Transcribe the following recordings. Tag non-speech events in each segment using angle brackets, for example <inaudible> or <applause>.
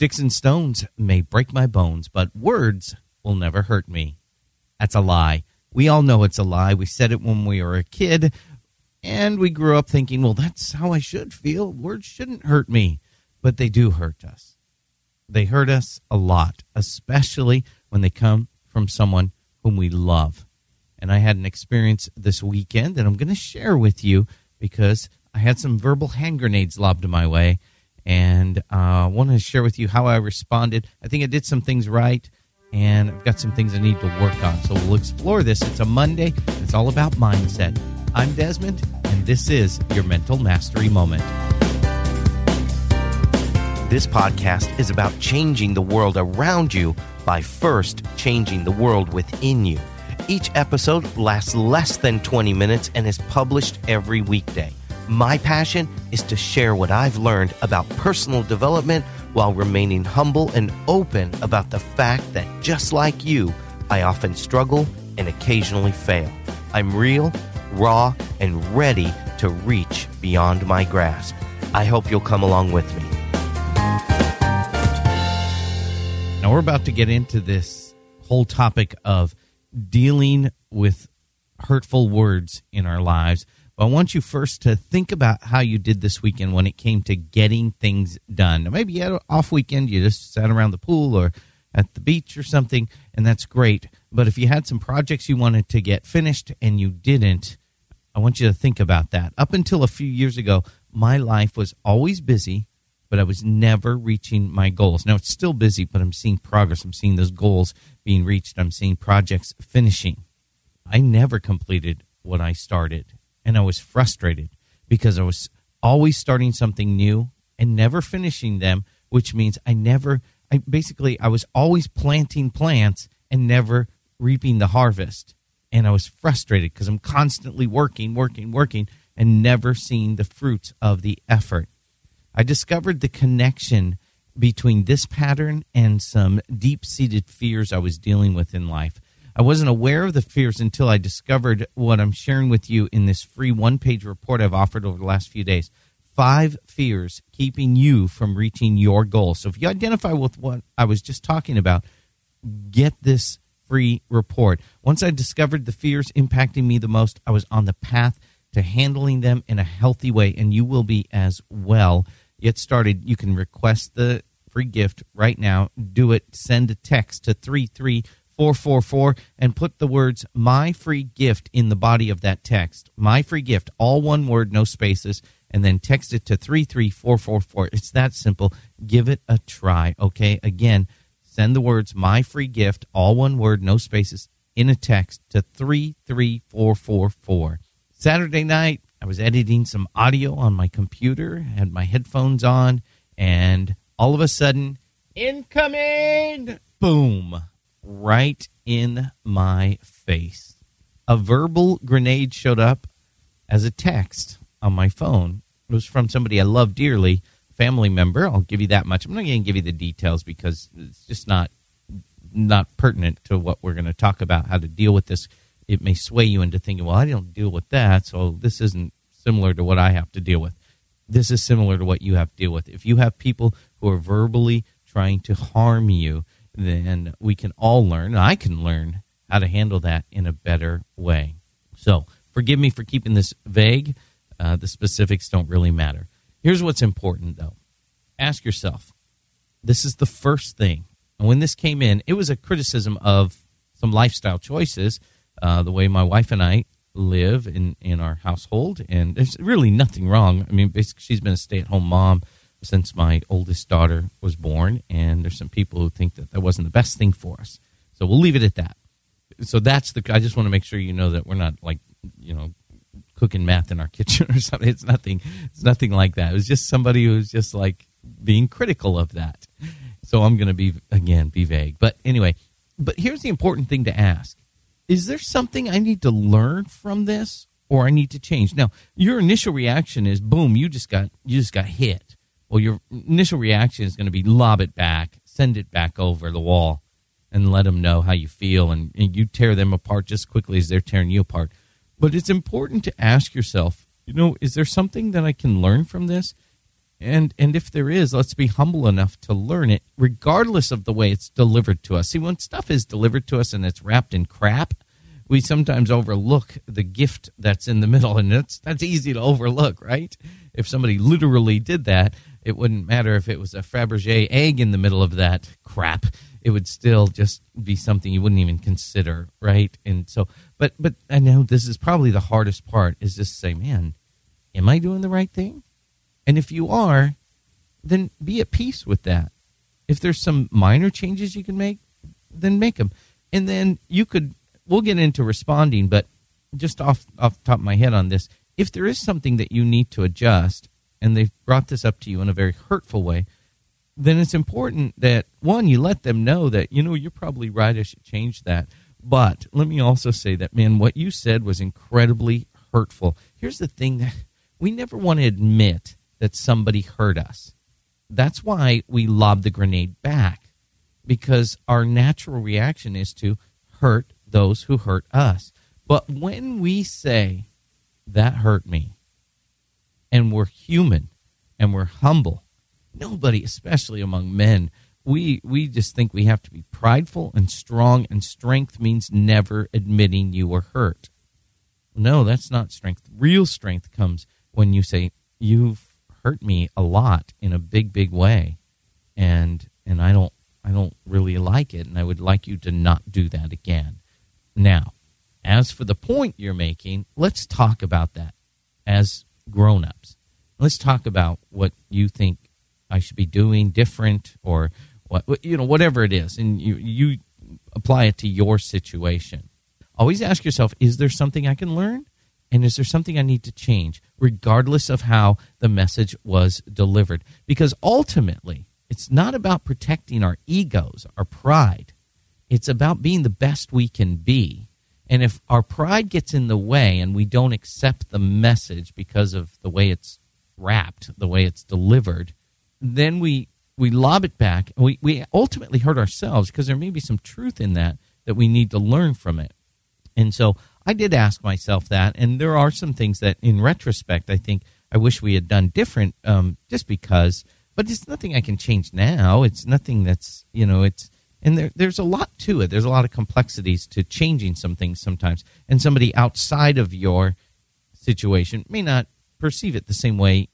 Sticks and stones may break my bones, but words will never hurt me. That's a lie. We all know it's a lie. We said it when we were a kid, and we grew up thinking, well, that's how I should feel. Words shouldn't hurt me, but they do hurt us. They hurt us a lot, especially when they come from someone whom we love. And I had an experience this weekend that I'm going to share with you because I had some verbal hand grenades lobbed my way. And I uh, want to share with you how I responded. I think I did some things right, and I've got some things I need to work on. So we'll explore this. It's a Monday, it's all about mindset. I'm Desmond, and this is your Mental Mastery Moment. This podcast is about changing the world around you by first changing the world within you. Each episode lasts less than 20 minutes and is published every weekday. My passion is to share what I've learned about personal development while remaining humble and open about the fact that just like you, I often struggle and occasionally fail. I'm real, raw, and ready to reach beyond my grasp. I hope you'll come along with me. Now, we're about to get into this whole topic of dealing with hurtful words in our lives. I want you first to think about how you did this weekend when it came to getting things done. Now, maybe you had an off weekend, you just sat around the pool or at the beach or something, and that's great. But if you had some projects you wanted to get finished and you didn't, I want you to think about that. Up until a few years ago, my life was always busy, but I was never reaching my goals. Now it's still busy, but I'm seeing progress. I'm seeing those goals being reached. I'm seeing projects finishing. I never completed what I started, and I was frustrated because I was always starting something new and never finishing them, which means I never I basically I was always planting plants and never reaping the harvest. And I was frustrated because I'm constantly working, working, working and never seeing the fruits of the effort. I discovered the connection between this pattern and some deep seated fears I was dealing with in life. I wasn't aware of the fears until I discovered what I'm sharing with you in this free one page report I've offered over the last few days. Five fears keeping you from reaching your goal. So if you identify with what I was just talking about, get this free report. Once I discovered the fears impacting me the most, I was on the path to handling them in a healthy way, and you will be as well. Get started. You can request the free gift right now. Do it. Send a text to 33444 and put the words my free gift in the body of that text. My free gift, all one word, no spaces, and then text it to 33444. It's that simple. Give it a try, okay? Again, send the words my free gift, all one word, no spaces, in a text to 33444. Saturday night, I was editing some audio on my computer, had my headphones on, and all of a sudden, incoming! Boom! Right in my face. A verbal grenade showed up as a text on my phone. It was from somebody I love dearly, family member. I'll give you that much. I'm not going to give you the details because it's just not not pertinent to what we're going to talk about. How to deal with this? It may sway you into thinking, "Well, I don't deal with that, so this isn't similar to what I have to deal with." This is similar to what you have to deal with. If you have people who are verbally trying to harm you, then we can all learn. I can learn how to handle that in a better way. So, forgive me for keeping this vague. Uh, the specifics don't really matter. Here's what's important, though. Ask yourself this is the first thing. And when this came in, it was a criticism of some lifestyle choices, uh, the way my wife and I live in, in our household. And there's really nothing wrong. I mean, basically, she's been a stay at home mom since my oldest daughter was born. And there's some people who think that that wasn't the best thing for us. So we'll leave it at that. So that's the, I just want to make sure you know that we're not like, you know, cooking meth in our <laughs> kitchen or something. It's nothing. It's nothing like that. It was just somebody who's just like being critical of that. So I'm going to be again be vague. But anyway, but here's the important thing to ask: Is there something I need to learn from this, or I need to change? Now, your initial reaction is, "Boom! You just got you just got hit." Well, your initial reaction is going to be lob it back, send it back over the wall, and let them know how you feel, and, and you tear them apart just quickly as they're tearing you apart. But it's important to ask yourself, you know, is there something that I can learn from this? And and if there is, let's be humble enough to learn it, regardless of the way it's delivered to us. See, when stuff is delivered to us and it's wrapped in crap, we sometimes overlook the gift that's in the middle, and that's that's easy to overlook, right? If somebody literally did that, it wouldn't matter if it was a Fabergé egg in the middle of that crap. It would still just be something you wouldn't even consider, right? And so, but but I know this is probably the hardest part is just say, man, am I doing the right thing? And if you are, then be at peace with that. If there's some minor changes you can make, then make them. And then you could, we'll get into responding, but just off, off the top of my head on this, if there is something that you need to adjust and they've brought this up to you in a very hurtful way, then it's important that one, you let them know that, you know, you're probably right, I should change that. But let me also say that, man, what you said was incredibly hurtful. Here's the thing that we never want to admit that somebody hurt us. That's why we lob the grenade back, because our natural reaction is to hurt those who hurt us. But when we say, that hurt me, and we're human and we're humble, nobody, especially among men, we, we just think we have to be prideful and strong, and strength means never admitting you were hurt. No, that's not strength. Real strength comes when you say, You've hurt me a lot in a big, big way, and and I don't I don't really like it, and I would like you to not do that again. Now, as for the point you're making, let's talk about that as grown-ups. Let's talk about what you think I should be doing different, or what you know, whatever it is, and you you apply it to your situation. Always ask yourself: Is there something I can learn? And is there something I need to change, regardless of how the message was delivered? Because ultimately, it's not about protecting our egos, our pride. It's about being the best we can be. And if our pride gets in the way and we don't accept the message because of the way it's wrapped, the way it's delivered, then we, we lob it back and we, we ultimately hurt ourselves because there may be some truth in that that we need to learn from it. And so I did ask myself that, and there are some things that, in retrospect, I think I wish we had done different, um, just because. But it's nothing I can change now. It's nothing that's you know it's and there, there's a lot to it. There's a lot of complexities to changing some things sometimes, and somebody outside of your situation may not perceive it the same way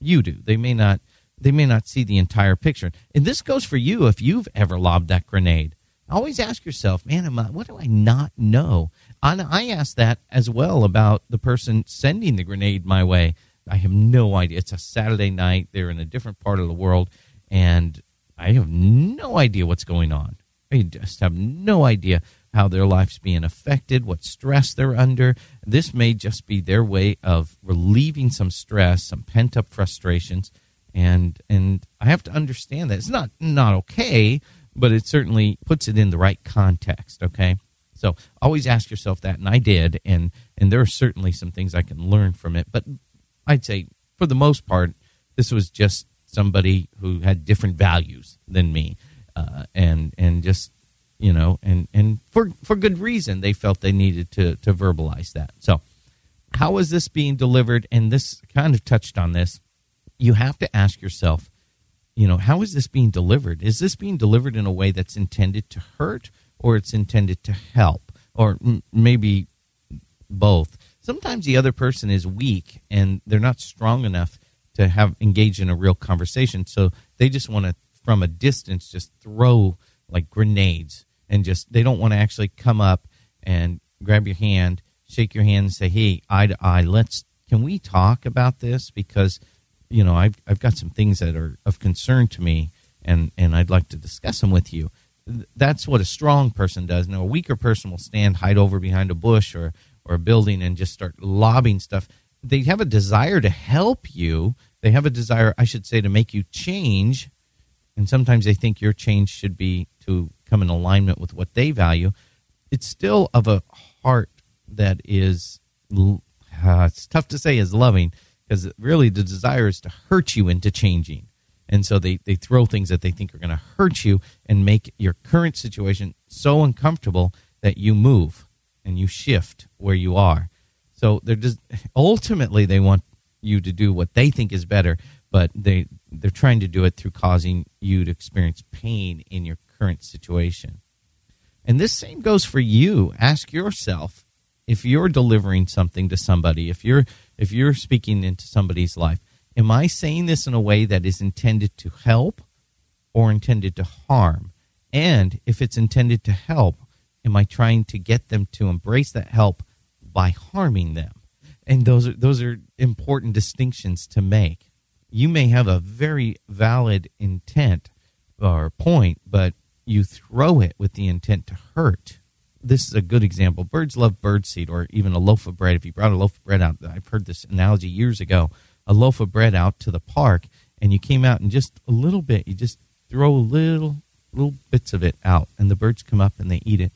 you do. They may not they may not see the entire picture. And this goes for you if you've ever lobbed that grenade. Always ask yourself, man, am I, what do I not know? And I asked that as well about the person sending the grenade my way. I have no idea. It's a Saturday night. They're in a different part of the world, and I have no idea what's going on. I just have no idea how their life's being affected, what stress they're under. This may just be their way of relieving some stress, some pent up frustrations, and and I have to understand that it's not not okay, but it certainly puts it in the right context. Okay, so always ask yourself that, and I did, and and there are certainly some things I can learn from it. But I'd say for the most part, this was just somebody who had different values than me, uh, and and just you know, and and for for good reason, they felt they needed to to verbalize that. So, how is this being delivered? And this kind of touched on this. You have to ask yourself, you know, how is this being delivered? Is this being delivered in a way that's intended to hurt? or it's intended to help, or m- maybe both. Sometimes the other person is weak and they're not strong enough to have engage in a real conversation, so they just want to, from a distance, just throw like grenades and just they don't want to actually come up and grab your hand, shake your hand, and say, "Hey, eye to eye, let's can we talk about this?" Because you know I've I've got some things that are of concern to me, and and I'd like to discuss them with you that's what a strong person does. Now, a weaker person will stand, hide over behind a bush or, or a building and just start lobbing stuff. They have a desire to help you. They have a desire, I should say, to make you change. And sometimes they think your change should be to come in alignment with what they value. It's still of a heart that is, uh, it's tough to say is loving because really the desire is to hurt you into changing. And so they, they throw things that they think are going to hurt you and make your current situation so uncomfortable that you move and you shift where you are. So they're just ultimately they want you to do what they think is better, but they they're trying to do it through causing you to experience pain in your current situation. And this same goes for you. Ask yourself if you're delivering something to somebody, if you're if you're speaking into somebody's life, am I saying this in a way that is intended to help or intended to harm? And if it's intended to help, am I trying to get them to embrace that help by harming them? And those are those are important distinctions to make. You may have a very valid intent or point, but you throw it with the intent to hurt. This is a good example. Birds love birdseed or even a loaf of bread. If you brought a loaf of bread out, I've heard this analogy years ago, a loaf of bread out to the park and you came out and just a little bit, you just throw a little little bits of it out and the birds come up and they eat it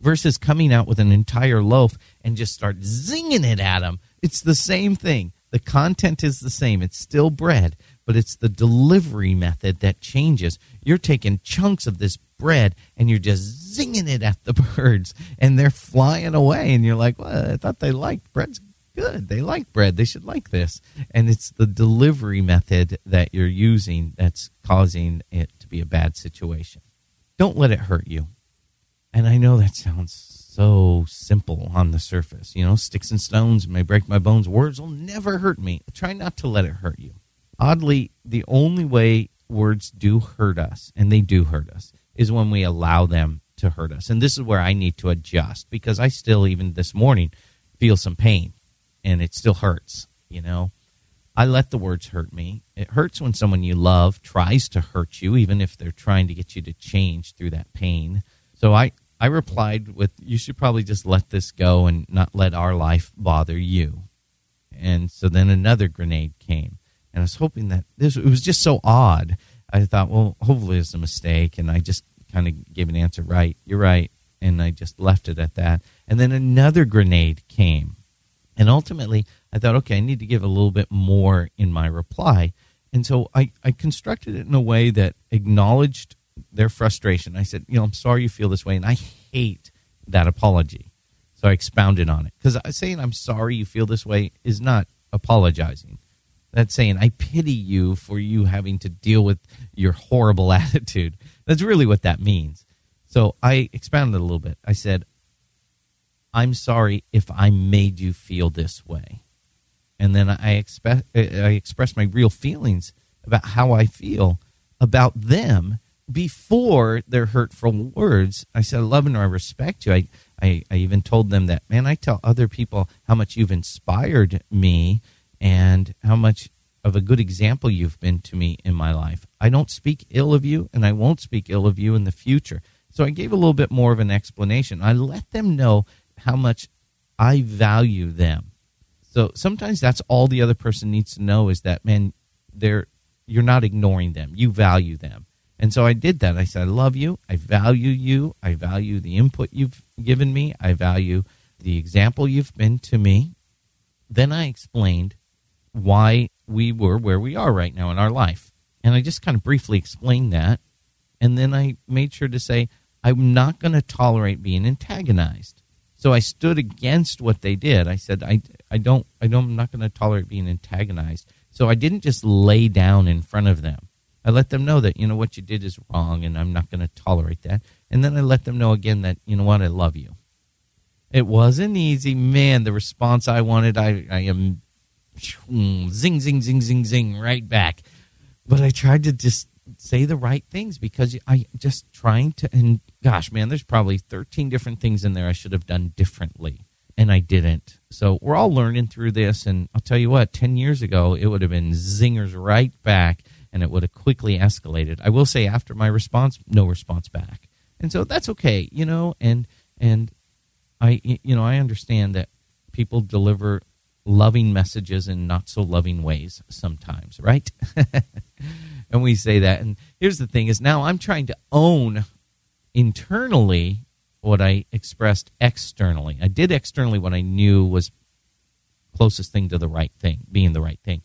versus coming out with an entire loaf and just start zinging it at them. It's the same thing. The content is the same. It's still bread, but it's the delivery method that changes. You're taking chunks of this bread and you're just zinging it at the <laughs> birds and they're flying away and you're like, well, I thought they liked bread's good. They like bread. They should like this. And it's the delivery method that you're using that's causing it to be a bad situation. Don't let it hurt you. And I know that sounds so simple on the surface. You know, sticks and stones may break my bones. Words will never hurt me. Try not to let it hurt you. Oddly, the only way words do hurt us, and they do hurt us, is when we allow them to hurt us. And this is where I need to adjust because I still, even this morning, feel some pain and it still hurts, you know. I let the words hurt me. It hurts when someone you love tries to hurt you, even if they're trying to get you to change through that pain. So I, I replied with, You should probably just let this go and not let our life bother you. And so then another grenade came. And I was hoping that this, it was just so odd. I thought, well, hopefully it's a mistake. And I just kind of gave an answer, right, you're right. And I just left it at that. And then another grenade came. And ultimately, I thought, okay, I need to give a little bit more in my reply. And so I, I constructed it in a way that acknowledged their frustration. I said, you know, I'm sorry you feel this way, and I hate that apology. So I expounded on it because saying I'm sorry you feel this way is not apologizing. That's saying I pity you for you having to deal with your horrible <laughs> attitude. That's really what that means. So I expounded a little bit. I said, I'm sorry if I made you feel this way. And then I, expe- I expressed my real feelings about how I feel about them before their hurtful words, I said, I love and I respect you. I, I, I even told them that, man, I tell other people how much you've inspired me and how much of a good example you've been to me in my life. I don't speak ill of you, and I won't speak ill of you in the future. So I gave a little bit more of an explanation. I let them know how much I value them. So sometimes that's all the other person needs to know is that, man, they're, you're not ignoring them. You value them. And so I did that. I said, I love you. I value you. I value the input you've given me. I value the example you've been to me. Then I explained why we were where we are right now in our life. And I just kind of briefly explained that. And then I made sure to say, I'm not going to tolerate being antagonized. So I stood against what they did. I said, I, I don't, I don't, I'm not going to tolerate being antagonized. So I didn't just lay down in front of them. I let them know that, you know, what you did is wrong and I'm not going to tolerate that. And then I let them know again that, you know what, I love you. It wasn't easy. Man, the response I wanted, I, I am mm, zing, zing, zing, zing, zing, right back. But I tried to just say the right things because I just trying to, and gosh, man, there's probably 13 different things in there I should have done differently. And I didn't. So we're all learning through this. And I'll tell you what, 10 years ago, it would have been zingers right back and it would have quickly escalated. I will say after my response, no response back, and so that's okay, you know. And and I you know I understand that people deliver loving messages in not so loving ways sometimes, right? <laughs> and we say that. And here's the thing: is now I'm trying to own internally what I expressed externally. I did externally what I knew was closest thing to the right thing, being the right thing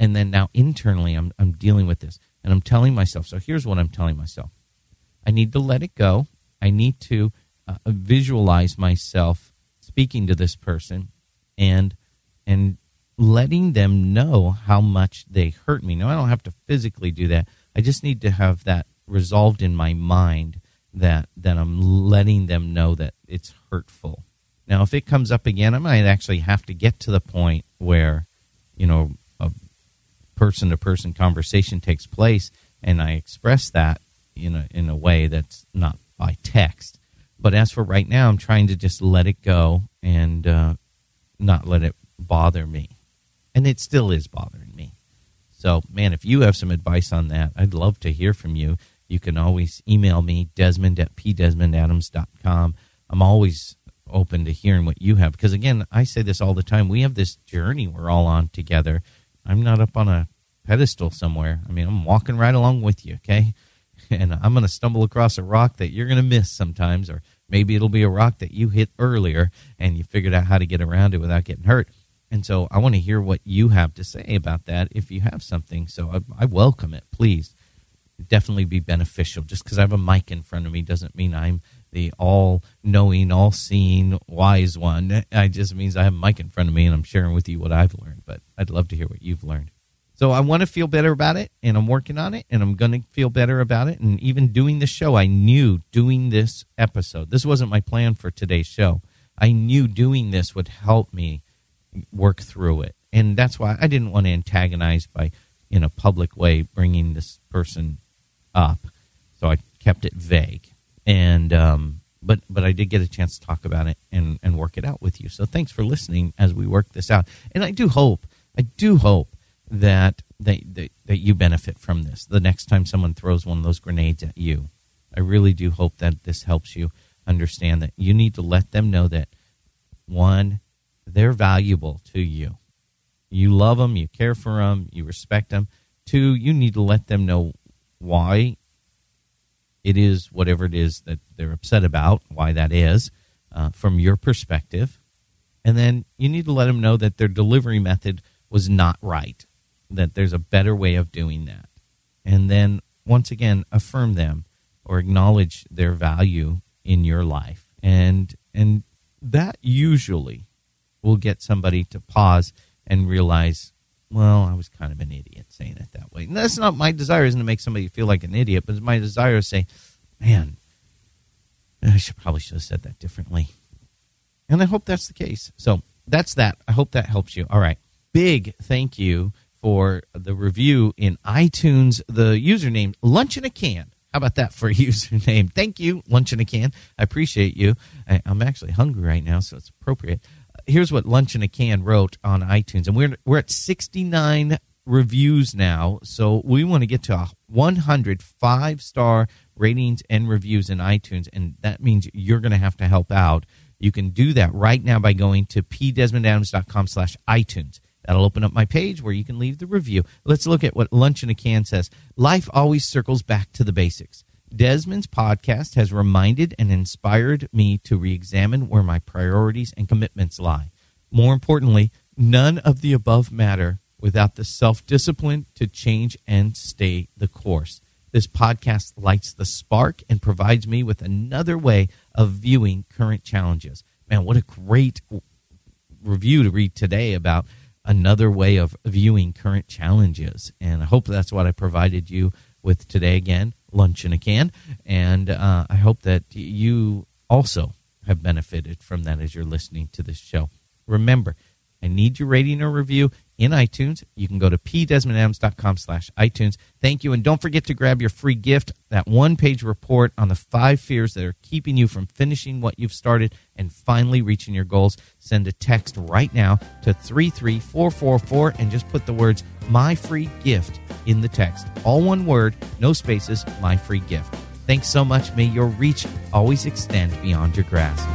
and then now internally I'm, I'm dealing with this and i'm telling myself so here's what i'm telling myself i need to let it go i need to uh, visualize myself speaking to this person and and letting them know how much they hurt me. Now, I don't have to physically do that. I just need to have that resolved in my mind that that I'm letting them know that it's hurtful. Now, if it comes up again, I might actually have to get to the point where, you know, person to person conversation takes place and I express that in a, in a way that's not by text. But as for right now, I'm trying to just let it go and uh, not let it bother me. And it still is bothering me. So, man, if you have some advice on that, I'd love to hear from you. You can always email me, desmond at pdesmondadams.com. I'm always open to hearing what you have. Because, again, I say this all the time. We have this journey we're all on together. I'm not up on a pedestal somewhere. I mean, I'm walking right along with you, okay? <laughs> And I'm going to stumble across a rock that you're going to miss sometimes, or maybe it'll be a rock that you hit earlier and you figured out how to get around it without getting hurt. And so I want to hear what you have to say about that if you have something. So I, I welcome it, please. Definitely be beneficial. Just because I have a mic in front of me doesn't mean I'm the all knowing, all seeing, wise one. It just means I have a mic in front of me and I'm sharing with you what I've learned. But I'd love to hear what you've learned. So I want to feel better about it, and I'm working on it, and I'm going to feel better about it. And even doing the show, I knew doing this episode, this wasn't my plan for today's show. I knew doing this would help me work through it. And that's why I didn't want to antagonize by, in a public way, bringing this person up. So I kept it vague. And, um, but, but I did get a chance to talk about it and, and work it out with you. So thanks for listening as we work this out. And I do hope, I do hope that, that, that, that you benefit from this the next time someone throws one of those grenades at you. I really do hope that this helps you understand that you need to let them know that one, they're valuable to you. You love them, you care for them, you respect them. Two, you need to let them know why it is whatever it is that they're upset about, why that is, uh, from your perspective. And then you need to let them know that their delivery method was not right that there's a better way of doing that. And then once again, affirm them or acknowledge their value in your life. And and that usually will get somebody to pause and realize, well, I was kind of an idiot saying it that way. And that's not my desire isn't to make somebody feel like an idiot, but my desire is to say, man, I should probably should have said that differently. And I hope that's the case. So that's that. I hope that helps you. All right. Big thank you for the review in iTunes. The username Lunch in a Can. How about that for a <laughs> username? Thank you, Lunch in a Can. I appreciate you. I, am actually hungry right now, so it's appropriate. Here's what Lunch in a Can wrote on iTunes, and we're we're at 69 reviews now, so we want to get to a 100 five star ratings and reviews in iTunes, and that means you're going to have to help out. You can do that right now by going to pdesmondadams.com slash iTunes. That'll open up my page where you can leave the review. Let's look at what Lunch in a Can says. Life always circles back to the basics. Desmond's podcast has reminded and inspired me to re examine where my priorities and commitments lie. More importantly, none of the above matter without the self discipline to change and stay the course. This podcast lights the spark and provides me with another way of viewing current challenges. Man, what a great review to read today about another way of viewing current challenges. And I hope that's what I provided you with today again, lunch in a can. And uh, I hope that you also have benefited from that as you're listening to this show. Remember, I need your rating or review in iTunes. You can go to pdesmondadams.com slash iTunes. Thank you. And don't forget to grab your free gift, that one-page report on the five fears that are keeping you from finishing what you've started and finally reaching your goals. Send a text right now to 33444 and just put the words My Free Gift in the text. All one word, no spaces, My Free Gift. Thanks so much. May your reach always extend beyond your grasp.